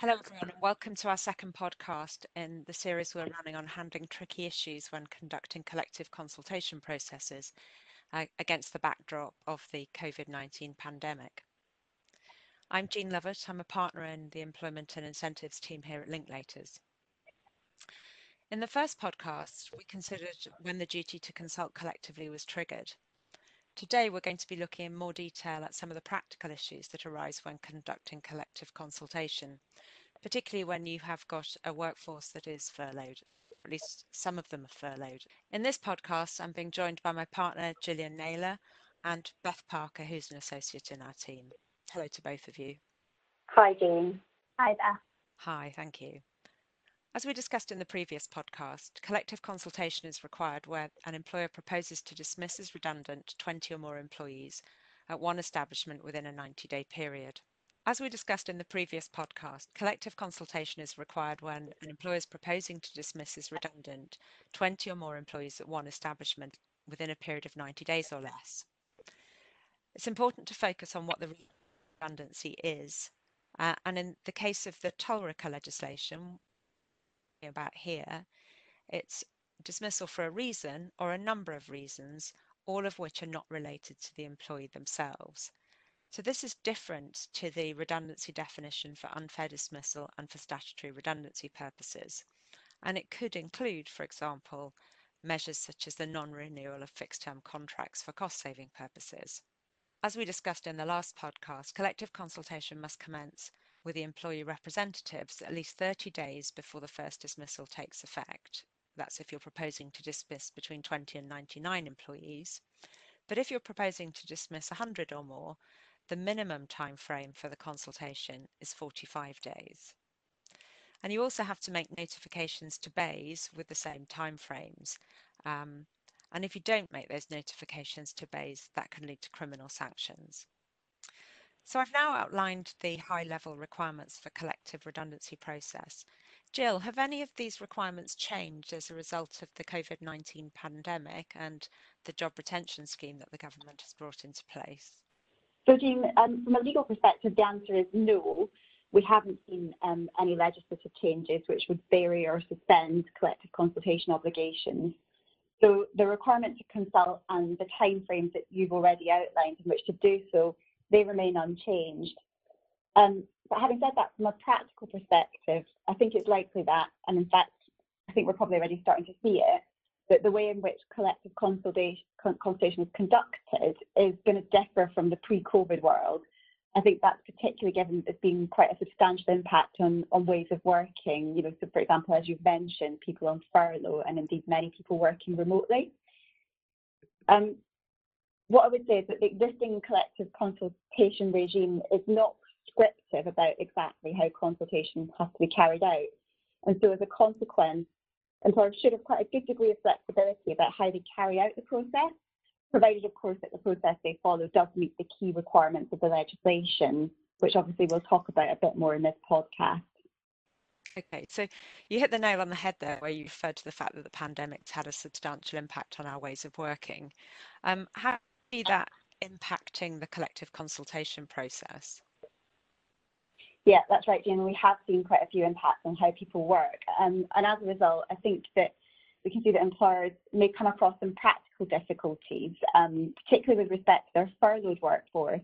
Hello, everyone, and welcome to our second podcast in the series we're running on handling tricky issues when conducting collective consultation processes uh, against the backdrop of the COVID 19 pandemic. I'm Jean Lovett. I'm a partner in the Employment and Incentives team here at Linklaters. In the first podcast, we considered when the duty to consult collectively was triggered. Today, we're going to be looking in more detail at some of the practical issues that arise when conducting collective consultation, particularly when you have got a workforce that is furloughed, or at least some of them are furloughed. In this podcast, I'm being joined by my partner, Gillian Naylor, and Beth Parker, who's an associate in our team. Hello to both of you. Hi, Jean. Hi there. Hi, thank you. As we discussed in the previous podcast, collective consultation is required where an employer proposes to dismiss as redundant 20 or more employees at one establishment within a 90 day period. As we discussed in the previous podcast, collective consultation is required when an employer is proposing to dismiss as redundant 20 or more employees at one establishment within a period of 90 days or less. It's important to focus on what the redundancy is. Uh, and in the case of the TULRCA legislation about here, it's dismissal for a reason or a number of reasons, all of which are not related to the employee themselves. So this is different to the redundancy definition for unfair dismissal and for statutory redundancy purposes. And it could include, for example, measures such as the non-renewal of fixed-term contracts for cost-saving purposes. As we discussed in the last podcast, collective consultation must commence with the employee representatives at least 30 days before the first dismissal takes effect. That's if you're proposing to dismiss between 20 and 99 employees. But if you're proposing to dismiss 100 or more, the minimum time frame for the consultation is 45 days. And you also have to make notifications to BEIS with the same time frames. Um, and if you don't make those notifications to BEIS, that can lead to criminal sanctions. So I've now outlined the high level requirements for collective redundancy process. Jill, have any of these requirements changed as a result of the COVID 19 pandemic and the job retention scheme that the government has brought into place? So, Jean, um, from a legal perspective, the answer is no. We haven't seen um, any legislative changes which would vary or suspend collective consultation obligations. So the requirement to consult and the timeframes that you've already outlined in which to do so, they remain unchanged. Um, but having said that, from a practical perspective, I think it's likely that, and in fact, I think we're probably already starting to see it, that the way in which collective consultation, consultation is conducted is going to differ from the pre-COVID world. I think that's particularly given there's been quite a substantial impact on, on ways of working. You know, so for example, as you've mentioned, people on furlough and indeed many people working remotely. Um, what I would say is that the existing collective consultation regime is not prescriptive about exactly how consultation has to be carried out. And so as a consequence, employers should have quite a good degree of flexibility about how they carry out the process, provided, of course, that the process they follow does meet the key requirements of the legislation, which obviously we'll talk about a bit more in this podcast. Okay, so you hit the nail on the head there where you referred to the fact that the pandemic's had a substantial impact on our ways of working. Um, how see that impacting the collective consultation process? Yeah, that's right, Jane. We have seen quite a few impacts on how people work. Um, and as a result, I think that we can see that employers may come across some practical difficulties, um, particularly with respect to their furloughed workforce,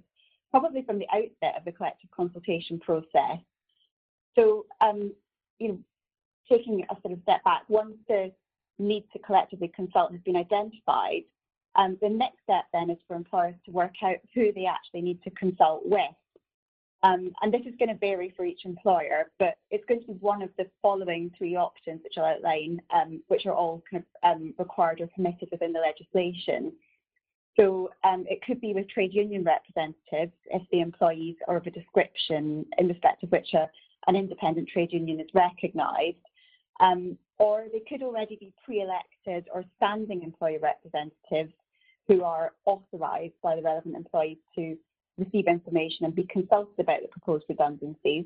probably from the outset of the collective consultation process. So, um, you know, taking a sort of step back, once the need to collectively consult has been identified, um, the next step then is for employers to work out who they actually need to consult with. Um, and this is going to vary for each employer, but it's going to be one of the following three options, which I'll outline, um, which are all kind of um, required or permitted within the legislation. So um, it could be with trade union representatives if the employees are of a description in respect of which a, an independent trade union is recognised, um, or they could already be pre-elected or standing employee representatives who are authorised by the relevant employees to receive information and be consulted about the proposed redundancies.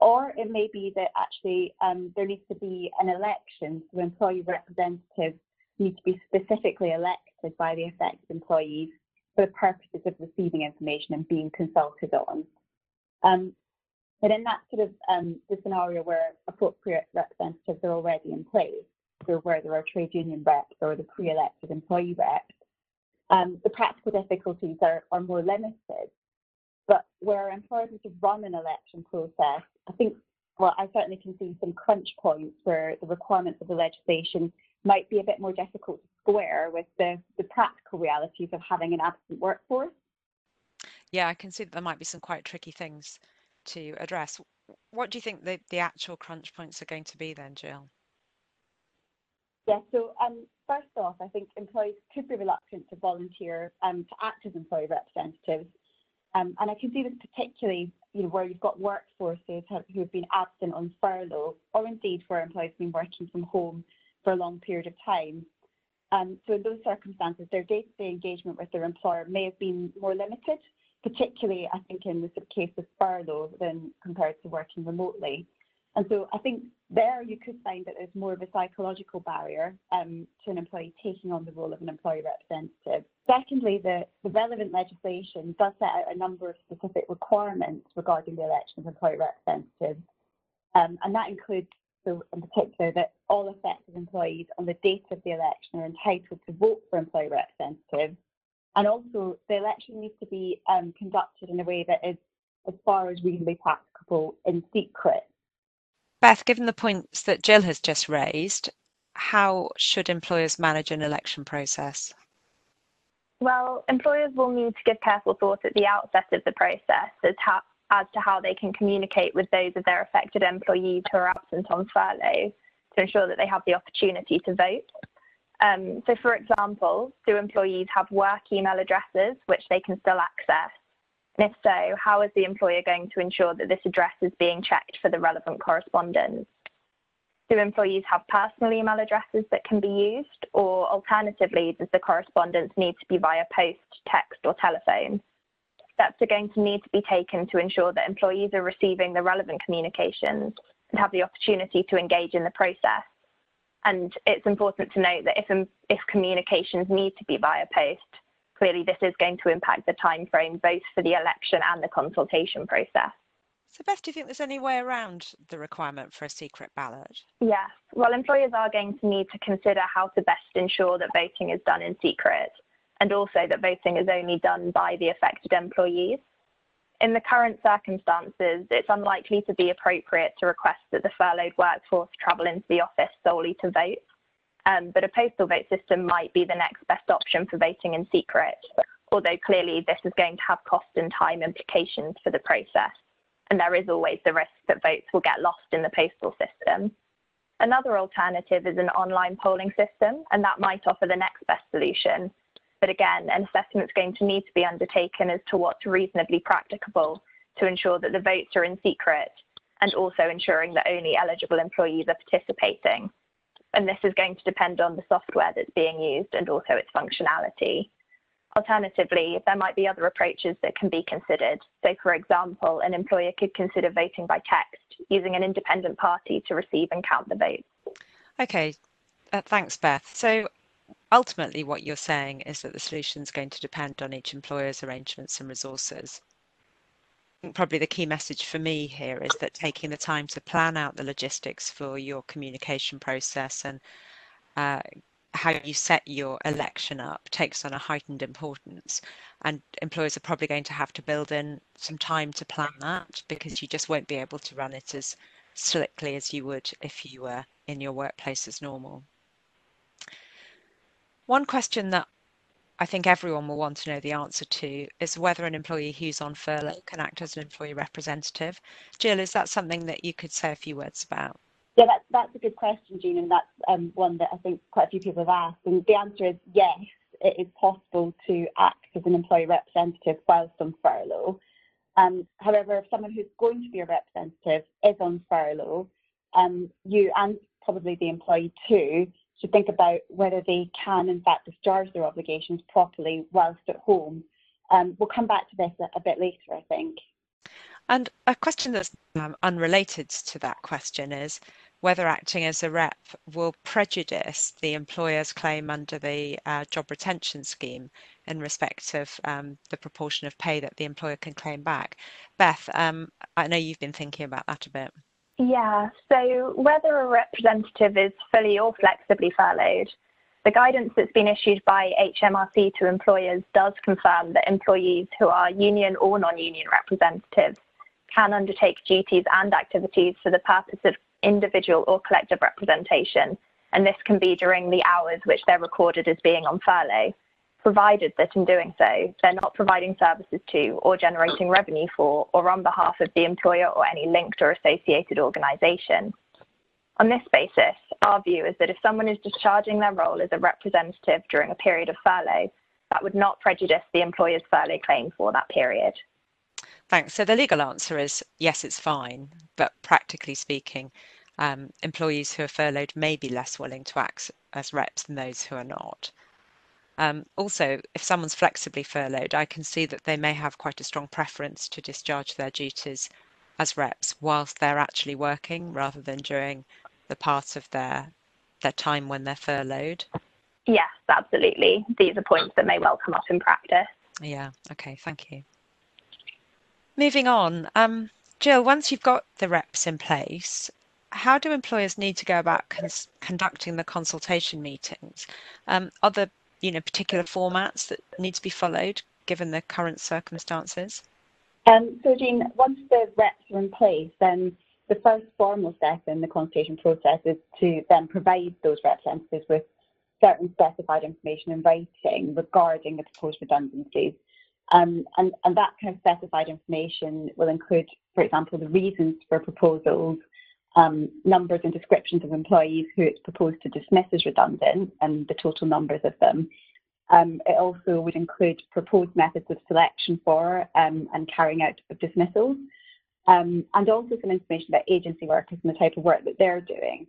Or it may be that actually um, there needs to be an election, so employee representatives need to be specifically elected by the affected employees for the purposes of receiving information and being consulted on. Um, But in that sort of um, the scenario where appropriate representatives are already in place, so where there are trade union reps or the pre-elected employee reps, um, the practical difficulties are, are more limited. But where employers to run an election process, I think, well, I certainly can see some crunch points where the requirements of the legislation might be a bit more difficult to square with the, the practical realities of having an absent workforce. Yeah, I can see that there might be some quite tricky things to address. What do you think the, the actual crunch points are going to be then, Jill? Yeah, so um, first off, I think employees could be reluctant to volunteer um, to act as employee representatives. Um, and I can see this particularly you know, where you've got workforces who have been absent on furlough, or indeed where employees have been working from home for a long period of time. Um, so in those circumstances, their day-to-day -day engagement with their employer may have been more limited, particularly I think in the case of furlough than compared to working remotely. And so I think there you could find that there's more of a psychological barrier um, to an employee taking on the role of an employee representative. Secondly, the, the relevant legislation does set out a number of specific requirements regarding the election of employee representatives. Um, and that includes, so in particular, that all affected employees on the date of the election are entitled to vote for employee representatives. And also, the election needs to be um, conducted in a way that is, as far as reasonably practicable, in secret. Beth, given the points that Jill has just raised, how should employers manage an election process? Well, employers will need to give careful thought at the outset of the process as, as to how they can communicate with those of their affected employees who are absent on furlough to ensure that they have the opportunity to vote. Um, so, for example, do employees have work email addresses which they can still access? And if so, how is the employer going to ensure that this address is being checked for the relevant correspondence? Do employees have personal email addresses that can be used? Or alternatively, does the correspondence need to be via post, text, or telephone? Steps are going to need to be taken to ensure that employees are receiving the relevant communications and have the opportunity to engage in the process. And it's important to note that if, if communications need to be via post, clearly this is going to impact the time frame both for the election and the consultation process. So Beth, do you think there's any way around the requirement for a secret ballot? Yes. Well, employers are going to need to consider how to best ensure that voting is done in secret and also that voting is only done by the affected employees. In the current circumstances, it's unlikely to be appropriate to request that the furloughed workforce travel into the office solely to vote. Um, but a postal vote system might be the next best option for voting in secret, although clearly this is going to have cost and time implications for the process. And there is always the risk that votes will get lost in the postal system. Another alternative is an online polling system, and that might offer the next best solution. But again, an assessment is going to need to be undertaken as to what's reasonably practicable to ensure that the votes are in secret and also ensuring that only eligible employees are participating and this is going to depend on the software that's being used and also its functionality. Alternatively, there might be other approaches that can be considered. So, for example, an employer could consider voting by text using an independent party to receive and count the votes. Okay, uh, thanks, Beth. So, ultimately, what you're saying is that the solution is going to depend on each employer's arrangements and resources probably the key message for me here is that taking the time to plan out the logistics for your communication process and uh, how you set your election up takes on a heightened importance and employers are probably going to have to build in some time to plan that because you just won't be able to run it as slickly as you would if you were in your workplace as normal. One question that I think everyone will want to know the answer to is whether an employee who's on furlough can act as an employee representative. Jill, is that something that you could say a few words about? Yeah, that's, that's a good question, Jean, and that's um, one that I think quite a few people have asked. And the answer is yes, it is possible to act as an employee representative whilst on furlough. Um, however, if someone who's going to be a representative is on furlough, um, you and probably the employee too to think about whether they can, in fact, discharge their obligations properly whilst at home. Um, we'll come back to this a, a, bit later, I think. And a question that's um, unrelated to that question is whether acting as a rep will prejudice the employer's claim under the uh, job retention scheme in respect of um, the proportion of pay that the employer can claim back. Beth, um, I know you've been thinking about that a bit. Yeah, so whether a representative is fully or flexibly furloughed, the guidance that's been issued by HMRC to employers does confirm that employees who are union or non-union representatives can undertake duties and activities for the purpose of individual or collective representation, and this can be during the hours which they're recorded as being on furlough, provided that in doing so, they're not providing services to or generating revenue for or on behalf of the employer or any linked or associated organisation. On this basis, our view is that if someone is discharging their role as a representative during a period of furlough, that would not prejudice the employer's furlough claim for that period. Thanks. So the legal answer is yes, it's fine, but practically speaking, um, employees who are furloughed may be less willing to act as reps than those who are not. Um, also, if someone's flexibly furloughed, I can see that they may have quite a strong preference to discharge their duties as reps whilst they're actually working rather than during the part of their their time when they're furloughed. Yes, absolutely. These are points that may well come up in practice. Yeah, okay, thank you. Moving on, um, Jill, once you've got the reps in place, how do employers need to go about conducting the consultation meetings? Um, are there you know, particular formats that need to be followed given the current circumstances? Um, so, Jean, once the reps are in place, then the first formal step in the consultation process is to then provide those representatives with certain specified information in writing regarding the proposed redundancies. Um, and, and that kind of specified information will include, for example, the reasons for proposals, um, numbers and descriptions of employees who it's proposed to dismiss as redundant and the total numbers of them. Um, it also would include proposed methods of selection for um, and carrying out of dismissals, um, and also some information about agency workers and the type of work that they're doing.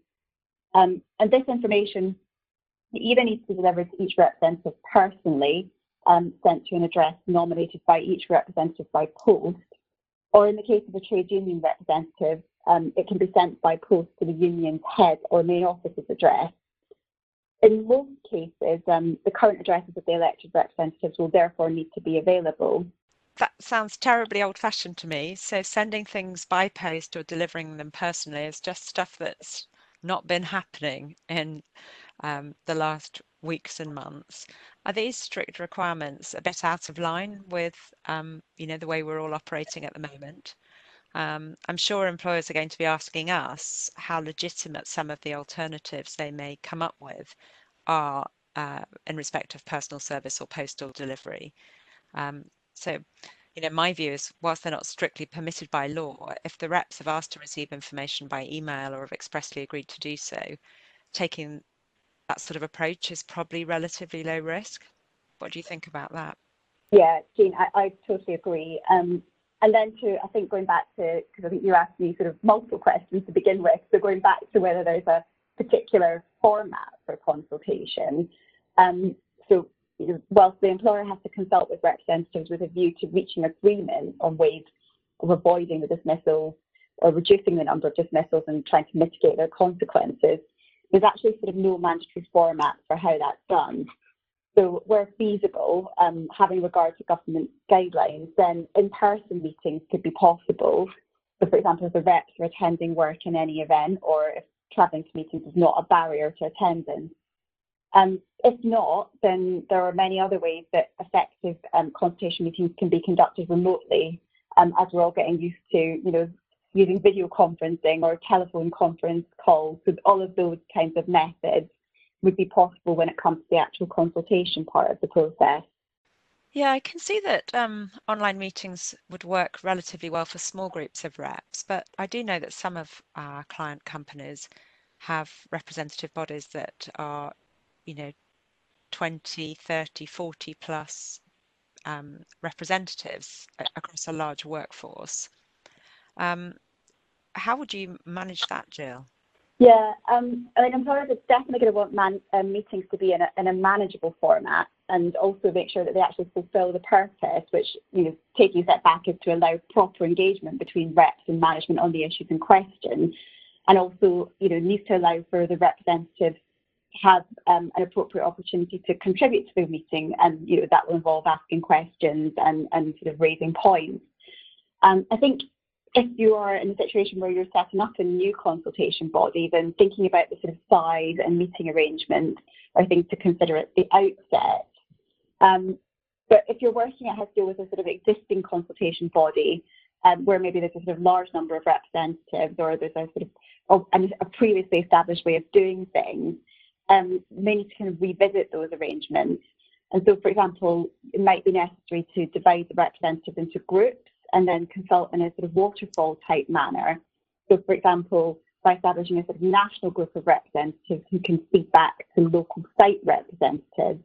Um, and this information either needs to be delivered to each representative personally um, sent to an address nominated by each representative by post, or in the case of a trade union representative, um, it can be sent by post to the union's head or main office's address. In most cases, um, the current addresses of the elected representatives will therefore need to be available. That sounds terribly old fashioned to me. So, sending things by post or delivering them personally is just stuff that's not been happening in um, the last weeks and months. Are these strict requirements a bit out of line with, um, you know, the way we're all operating at the moment? Um, I'm sure employers are going to be asking us how legitimate some of the alternatives they may come up with are uh, in respect of personal service or postal delivery. Um, so, you know, my view is whilst they're not strictly permitted by law, if the reps have asked to receive information by email or have expressly agreed to do so, taking that sort of approach is probably relatively low risk. What do you think about that? Yeah, Jean, I, I totally agree. Um, and then to, I think going back to, because I think you asked me sort of multiple questions to begin with, so going back to whether there's a particular format for consultation. Um, so whilst the employer has to consult with representatives with a view to reaching agreement on ways of avoiding the dismissals or reducing the number of dismissals and trying to mitigate their consequences, there's actually sort of no mandatory format for how that's done. So where feasible, um, having regard to government guidelines, then in-person meetings could be possible. So for example, if the reps are attending work in any event or if travelling to meetings is not a barrier to attendance. Um, if not, then there are many other ways that effective um, consultation meetings can be conducted remotely, um, as we're all getting used to, you know, using video conferencing or telephone conference calls. So all of those kinds of methods would be possible when it comes to the actual consultation part of the process. Yeah, I can see that um, online meetings would work relatively well for small groups of reps, but I do know that some of our client companies have representative bodies that are, you know, 20, 30, 40 plus um, representatives across a large workforce. Um, how would you manage that, Jill? Yeah, um, I mean, employers are definitely going to want man, um, meetings to be in a, in a manageable format and also make sure that they actually fulfill the purpose, which, you know, taking a step back is to allow proper engagement between reps and management on the issues in question. and also, you know, needs to allow for the representatives have um, an appropriate opportunity to contribute to the meeting, and you know that will involve asking questions and and sort of raising points. Um, I think if you are in a situation where you're setting up a new consultation body, then thinking about the sort of size and meeting arrangement are things to consider at the outset. Um, but if you're working at HESTIO with a sort of existing consultation body, um, where maybe there's a sort of large number of representatives or there's a sort of a, a previously established way of doing things, um, may need to kind of revisit those arrangements. And so, for example, it might be necessary to divide the representatives into groups and then consult in a sort of waterfall type manner. So, for example, by establishing a sort of national group of representatives who can feed back to local site representatives.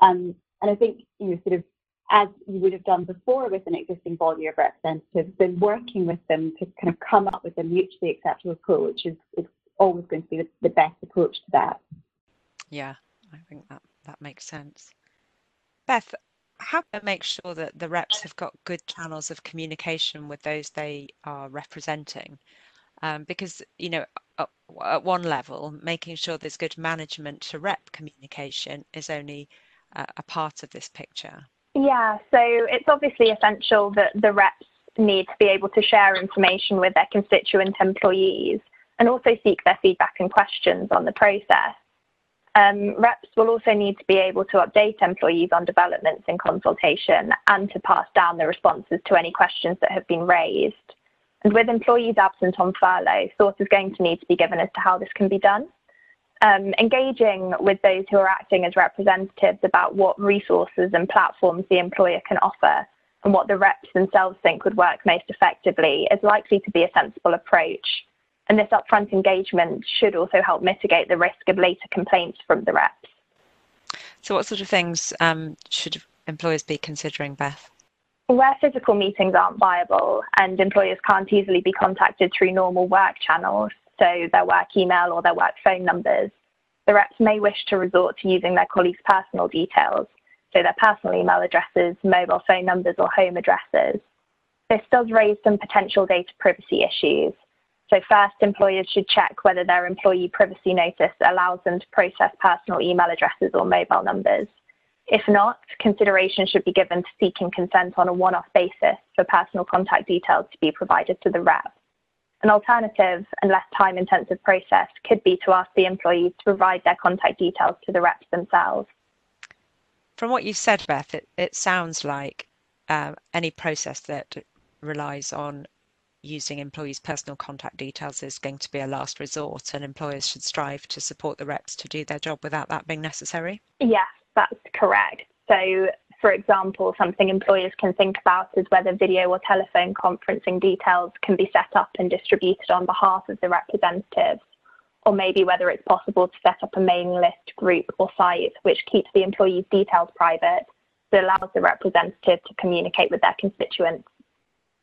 Um, and I think, you know, sort of as you would have done before with an existing body of representatives, then working with them to kind of come up with a mutually acceptable approach is, is always going to be the, the best approach to that. Yeah, I think that, that makes sense. Beth, how to make sure that the reps have got good channels of communication with those they are representing? Um, because, you know, at, at, one level, making sure there's good management to rep communication is only uh, a part of this picture. Yeah, so it's obviously essential that the reps need to be able to share information with their constituent employees and also seek their feedback and questions on the process. Um, reps will also need to be able to update employees on developments in consultation and to pass down the responses to any questions that have been raised. And with employees absent on furlough, thought is going to need to be given as to how this can be done. Um, engaging with those who are acting as representatives about what resources and platforms the employer can offer and what the reps themselves think would work most effectively is likely to be a sensible approach. And this upfront engagement should also help mitigate the risk of later complaints from the reps. So, what sort of things um, should employers be considering, Beth? Where physical meetings aren't viable and employers can't easily be contacted through normal work channels, so their work email or their work phone numbers, the reps may wish to resort to using their colleagues' personal details, so their personal email addresses, mobile phone numbers, or home addresses. This does raise some potential data privacy issues, so first, employers should check whether their employee privacy notice allows them to process personal email addresses or mobile numbers. If not, consideration should be given to seeking consent on a one-off basis for personal contact details to be provided to the rep. An alternative and less time-intensive process could be to ask the employees to provide their contact details to the reps themselves. From what you've said, Beth, it, it sounds like uh, any process that relies on using employees' personal contact details is going to be a last resort and employers should strive to support the reps to do their job without that being necessary? Yes, that's correct. So, for example, something employers can think about is whether video or telephone conferencing details can be set up and distributed on behalf of the representatives, or maybe whether it's possible to set up a mailing list, group, or site which keeps the employee's details private that allows the representative to communicate with their constituents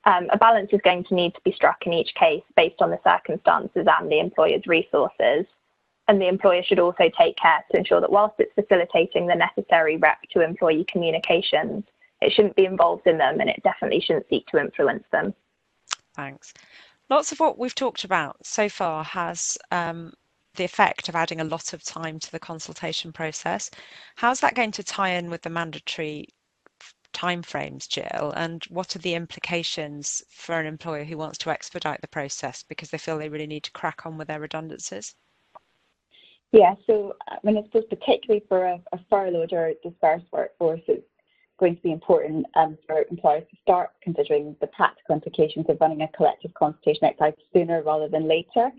um, a balance is going to need to be struck in each case based on the circumstances and the employer's resources. And the employer should also take care to ensure that whilst it's facilitating the necessary rep to employee communications, it shouldn't be involved in them and it definitely shouldn't seek to influence them. Thanks. Lots of what we've talked about so far has um, the effect of adding a lot of time to the consultation process. How's that going to tie in with the mandatory timeframes, Jill, and what are the implications for an employer who wants to expedite the process because they feel they really need to crack on with their redundancies? Yeah, so I mean, I suppose particularly for a, a furloughed or dispersed workforce, it's going to be important um, for employers to start considering the practical implications of running a collective consultation exercise sooner rather than later.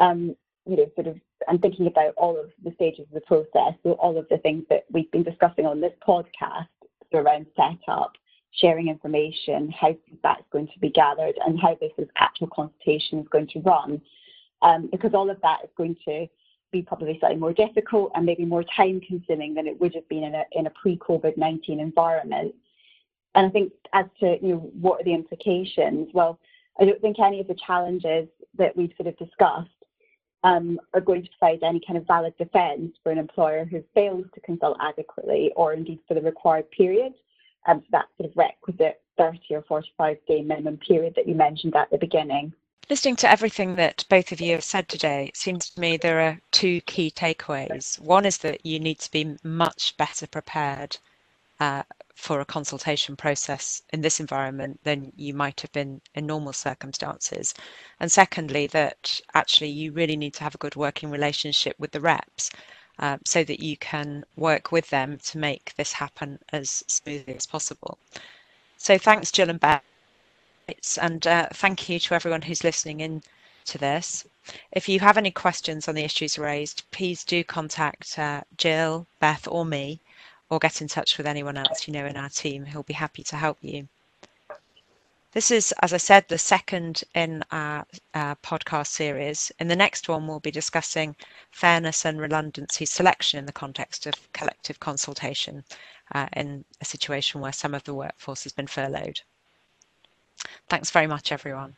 Um, you know, sort of, and thinking about all of the stages of the process, so all of the things that we've been discussing on this podcast, around setup, sharing information, how feedback is going to be gathered, and how this is actual consultation is going to run. Um, because all of that is going to be probably slightly more difficult and maybe more time consuming than it would have been in a, in a pre-COVID-19 environment. And I think as to you know what are the implications, well, I don't think any of the challenges that we've sort of discussed um, are going to provide any kind of valid defence for an employer who fails to consult adequately or indeed for the required period. Um, so that sort of requisite 30 or 45 day minimum period that you mentioned at the beginning. Listening to everything that both of you have said today, it seems to me there are two key takeaways. One is that you need to be much better prepared uh, for a consultation process in this environment than you might have been in normal circumstances. And secondly, that actually you really need to have a good working relationship with the reps uh, so that you can work with them to make this happen as smoothly as possible. So thanks, Jill and Beth. And uh, thank you to everyone who's listening in to this. If you have any questions on the issues raised, please do contact uh, Jill, Beth, or me or get in touch with anyone else you know in our team who'll be happy to help you. This is, as I said, the second in our, our, podcast series. In the next one, we'll be discussing fairness and redundancy selection in the context of collective consultation uh, in a situation where some of the workforce has been furloughed. Thanks very much, everyone.